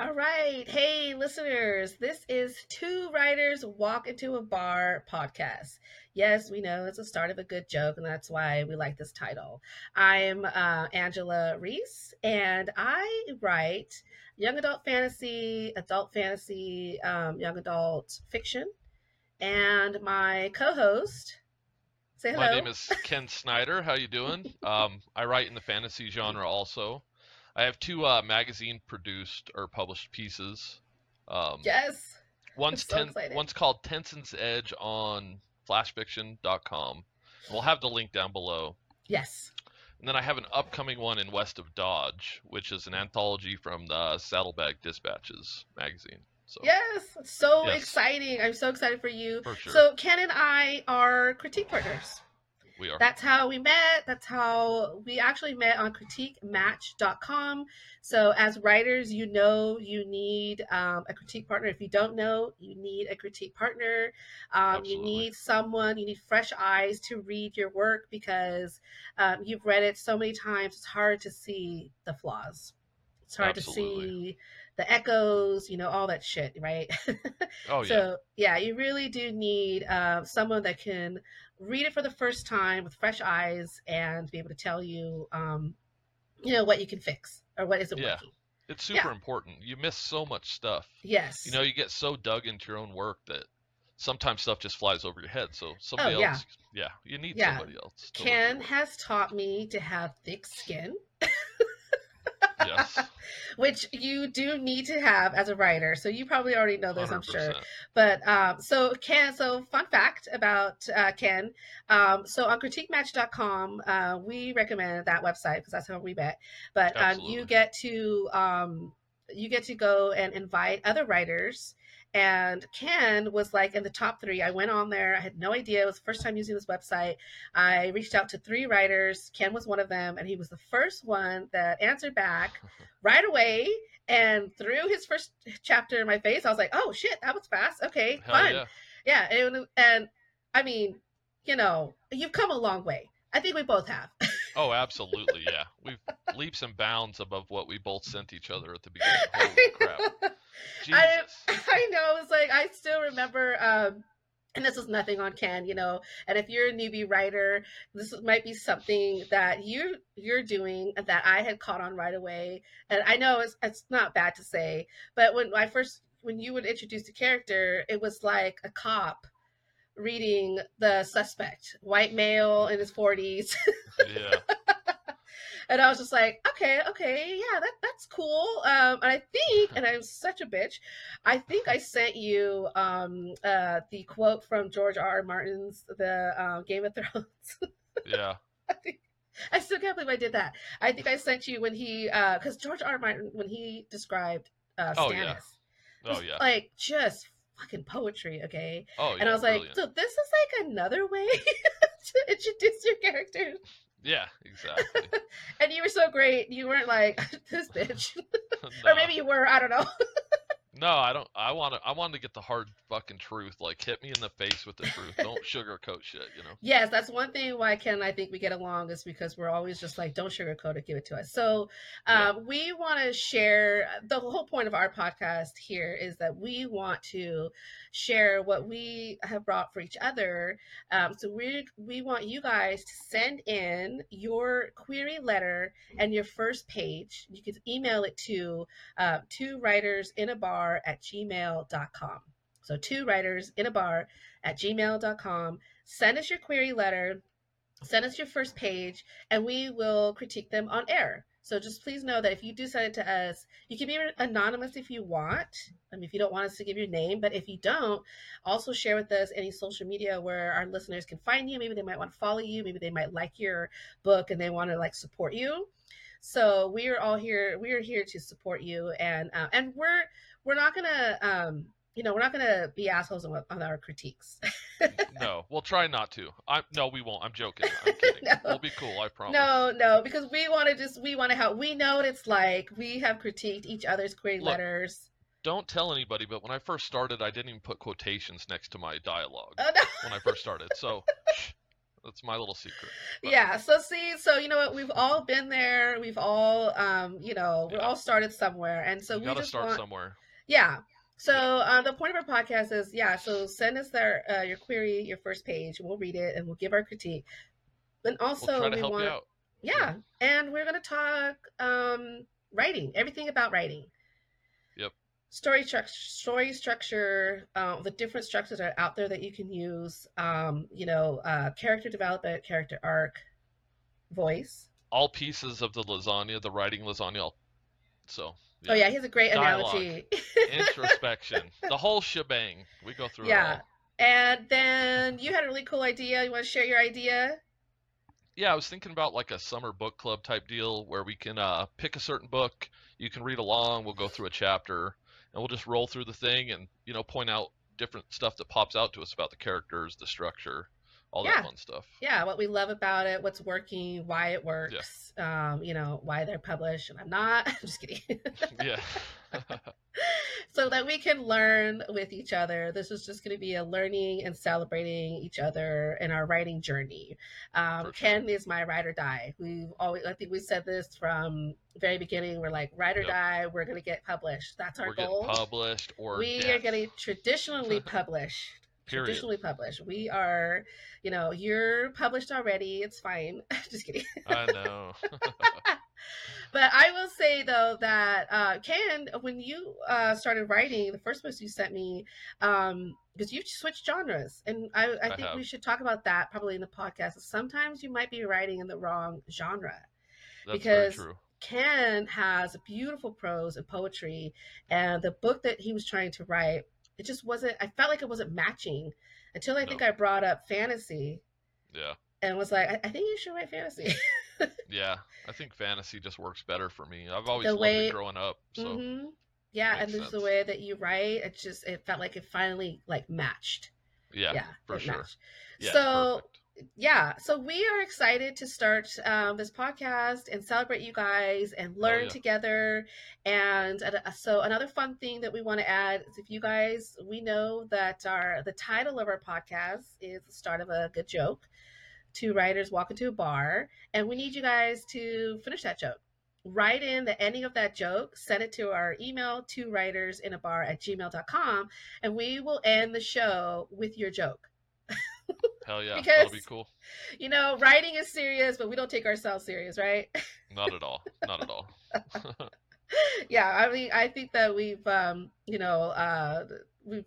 All right. Hey, listeners. This is Two Writers Walk Into a Bar podcast. Yes, we know it's the start of a good joke, and that's why we like this title. I'm uh, Angela Reese, and I write young adult fantasy, adult fantasy, um, young adult fiction. And my co host, say hello. My name is Ken Snyder. How you doing? Um, I write in the fantasy genre also. I have two uh, magazine produced or published pieces. Um, yes. One's so ten, excited. one's called Tenson's Edge on flashfiction.com. We'll have the link down below. Yes. And then I have an upcoming one in West of Dodge, which is an anthology from the Saddlebag Dispatches magazine. So Yes. So Yes. exciting. I'm so excited for you. for sure So, Ken and I are critique partners. We are. That's how we met. That's how we actually met on critiquematch.com. So, as writers, you know you need um, a critique partner. If you don't know, you need a critique partner. Um, you need someone, you need fresh eyes to read your work because um, you've read it so many times, it's hard to see the flaws. It's hard to see the echoes, you know, all that shit, right? oh yeah. So yeah, you really do need uh, someone that can read it for the first time with fresh eyes and be able to tell you, um, you know, what you can fix or what isn't Yeah. working. It's super yeah. important. You miss so much stuff. Yes. You know, you get so dug into your own work that sometimes stuff just flies over your head. So somebody Oh, yeah. else, yeah, you need Yeah. somebody else. to look at Ken has taught me to have thick skin. yes, which you do need to have as a writer. So you probably already know this, I'm sure. But um, so Ken, so fun fact about uh, Ken. Um, so on critiquematch.com, uh, we recommend that website because that's how we bet. But um, you get to um, you get to go and invite other writers. And Ken was like in the top three. I went on there. I had no idea. It was the first time using this website. I reached out to three writers. Ken was one of them, and he was the first one that answered back right away and threw his first chapter in my face. I was like, "Oh shit, that was fast. Okay, Hell fun." yeah. Yeah, and, and I mean, you know, you've come a long way. I think we both have. Oh, absolutely. Yeah, we've leaps and bounds above what we both sent each other at the beginning. Holy crap! Jesus. I, I know. It's like I still remember. Um, and this is nothing on Ken, you know. And if you're a newbie writer, this might be something that you you're doing that I had caught on right away. And I know it's it's not bad to say, but when I first when you would introduce the character, it was like a cop reading the suspect, white male in his forties. yeah. and I was just like, okay, okay, yeah, that that's cool. Um, and I think, and I'm such a bitch, I think I sent you um uh the quote from George R. R. Martin's the um, Game of Thrones. Yeah. I think I still can't believe I did that. I think I sent you when he uh because George R. R. Martin when he described uh Oh, yeah. Oh yeah. like just fucking poetry, okay? Oh yeah. and I was like, so this is like another way to introduce your characters. Yeah, exactly. And you were so great. You weren't like this bitch, or maybe you were. I don't know. No, I don't. I want to. I wanted to get the hard fucking truth. Like, hit me in the face with the truth. Don't sugarcoat shit. You know. yes, that's one thing why Ken and I think we get along is because we're always just like, don't sugarcoat it, give it to us. So um, we want to share. The whole point of our podcast here is that we want to share what we have brought for each other. Um, so we we want you guys to send in your query letter and your first page. You can email it to uh, two writers in a bar at gmail.com. So two writers in a bar at gmail.com. Send us your query letter, send us your first page, and we will critique them on air. So just please know that if you do send it to us, you can be anonymous if you want. I mean, if you don't want us to give your name, but if you don't, also share with us any social media where our listeners can find you. Maybe they might want to follow you. Maybe they might like your book and they want to like support you. So we are all here. We are here to support you, and uh, and we're we're not gonna um you know we're not gonna be assholes on, on our critiques. No, we'll try not to. I no, we won't. I'm joking. I'm kidding. No. We'll be cool. I promise. No, no, because we want to just we want to help. We know what it's like. We have critiqued each other's query Look. letters. Don't tell anybody. But when I first started, I didn't even put quotations next to my dialogue Oh no. when I first started. So, That's my little secret. But Yeah. So see, so you know what? We've all been there. We've all, um, you know, we Yeah. all started somewhere, and so you we gotta just start want, somewhere. Yeah. So uh, the point of our podcast is, yeah. So send us their uh, your query, your first page, and we'll read it and we'll give our critique. And We'll also, to we want, out. yeah, and we're gonna talk um, writing, everything about writing. Yep. Story structure, story structure, uh, the different structures that are out there that you can use. Um, you know, uh, character development, character arc, voice. All pieces of the lasagna, the writing lasagna. I'll- So Oh yeah, he has a great Dialogue. analogy. introspection, the whole shebang. We go through Yeah. and then you had a really cool idea. You want to share your idea? Yeah, I was thinking about like a summer book club type deal where we can uh, pick a certain book. You can read along. We'll go through a chapter, and we'll just roll through the thing and you know point out different stuff that pops out to us about the characters, the structure, all Yeah. that fun stuff. Yeah, what we love about it, what's working, why it works. Um, you know, why they're published, and I'm not. I'm just kidding. yeah. so that we can learn with each other. This is just going to be a learning and celebrating each other in our writing journey. Um, sure. Ken is my ride or die. We've always, I think we said this from the very beginning. We're like ride or Yep. die. We're going to get published. That's our We're goal. published or we death. are getting traditionally published. Period. Traditionally published. We are, you know, you're published already. It's fine. just kidding. I know. But I will say though that uh, Ken, when you uh, started writing, the first post you sent me, um, because you switched genres, and I, I I think have. we should talk about that probably in the podcast. Sometimes you might be writing in the wrong genre. That's Because-. Ken has beautiful prose and poetry, and the book that he was trying to write, it just wasn't. I felt like it wasn't matching until I think I brought up fantasy Yeah. and was like, I, I think you should write fantasy. Yeah. I think fantasy just works better for me. I've always The loved way- it growing up. So hmm Yeah, and there's the way that you write. It just it felt like it finally like matched. yeah, yeah for sure. Yeah, so perfect. Yeah, so we are excited to start um, this podcast and celebrate you guys and learn Oh, yeah. together. And uh, so another fun thing that we want to add is if you guys, we know that our the title of our podcast is the start of a good joke. Two writers walk into a bar, and we need you guys to finish that joke. Write in the ending of that joke, send it to our email, two writers in a bar at gmail.com, and we will end the show with your joke. Hell yeah, because- that'll be cool. You know, writing is serious, but we don't take ourselves serious, right? Not at all. Not at all. yeah, I mean, I think that we've, um, you know, uh, we've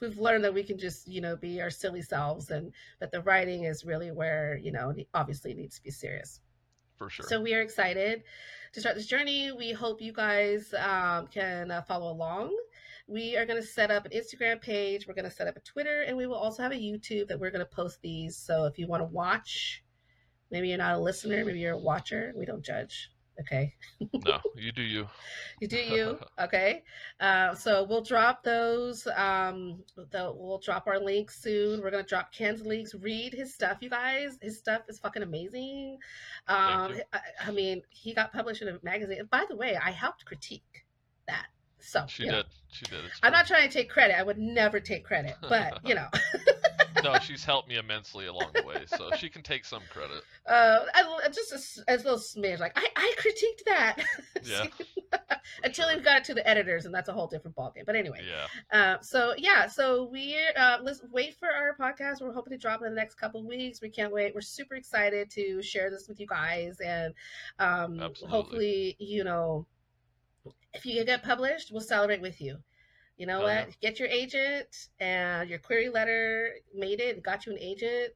we've learned that we can just, you know, be our silly selves, and that the writing is really where, you know, obviously needs to be serious. For sure. So we are excited to start this journey. We hope you guys um, can uh, follow along. We are going to set up an Instagram page. We're going to set up a Twitter, and we will also have a YouTube that we're going to post these. So if you want to watch, maybe you're not a listener, maybe you're a watcher. We don't judge. Okay, no, you do you. you do you. Okay, uh, so we'll drop those. Um, the, we'll drop our links soon. We're gonna drop Ken's links. Read his stuff, you guys. His stuff is fucking amazing. Um. I, I mean, he got published in a magazine. And By the way, I helped critique that. So She you know, did. She did. It's I'm not trying to take credit. I would never take credit, but you know, No, she's helped me immensely along the way, so she can take some credit. uh, I- just a, s- a little smidge. Like I, I critiqued that. Yeah. Until sure. we got it to the editors, and that's a whole different ballgame. But anyway, Yeah. Uh, so yeah, so we're uh, let's wait for our podcast. We're hoping to drop in the next couple of weeks. We can't wait. We're super excited to share this with you guys, and um, hopefully, you know, if you get published, we'll celebrate with you. You know Oh, what? yeah. Get your agent and your query letter made it. Got you an agent.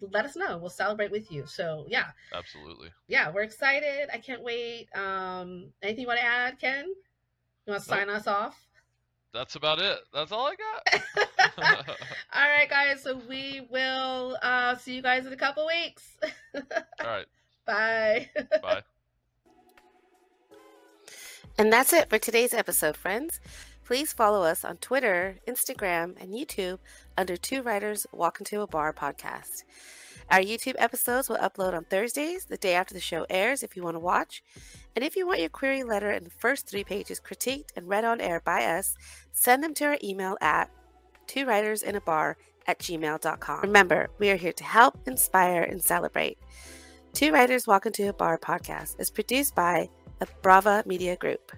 Let us know. We'll celebrate with you. So yeah, Absolutely. yeah, we're excited. I can't wait. Um, anything you want to add, Ken? You want to sign us off? That's about it. That's all I got. All right, guys. So we will uh, see you guys in a couple weeks. all right. Bye. Bye. And that's it for today's episode, friends. Please follow us on Twitter, Instagram, and YouTube under Two Writers Walk Into a Bar podcast. Our YouTube episodes will upload on Thursdays, the day after the show airs, if you want to watch. And if you want your query letter and the first three pages critiqued and read on air by us, send them to our email at two writers in a bar at gmail.com. Remember, we are here to help, inspire, and celebrate. Two Writers Walk Into a Bar podcast is produced by the Brava Media Group.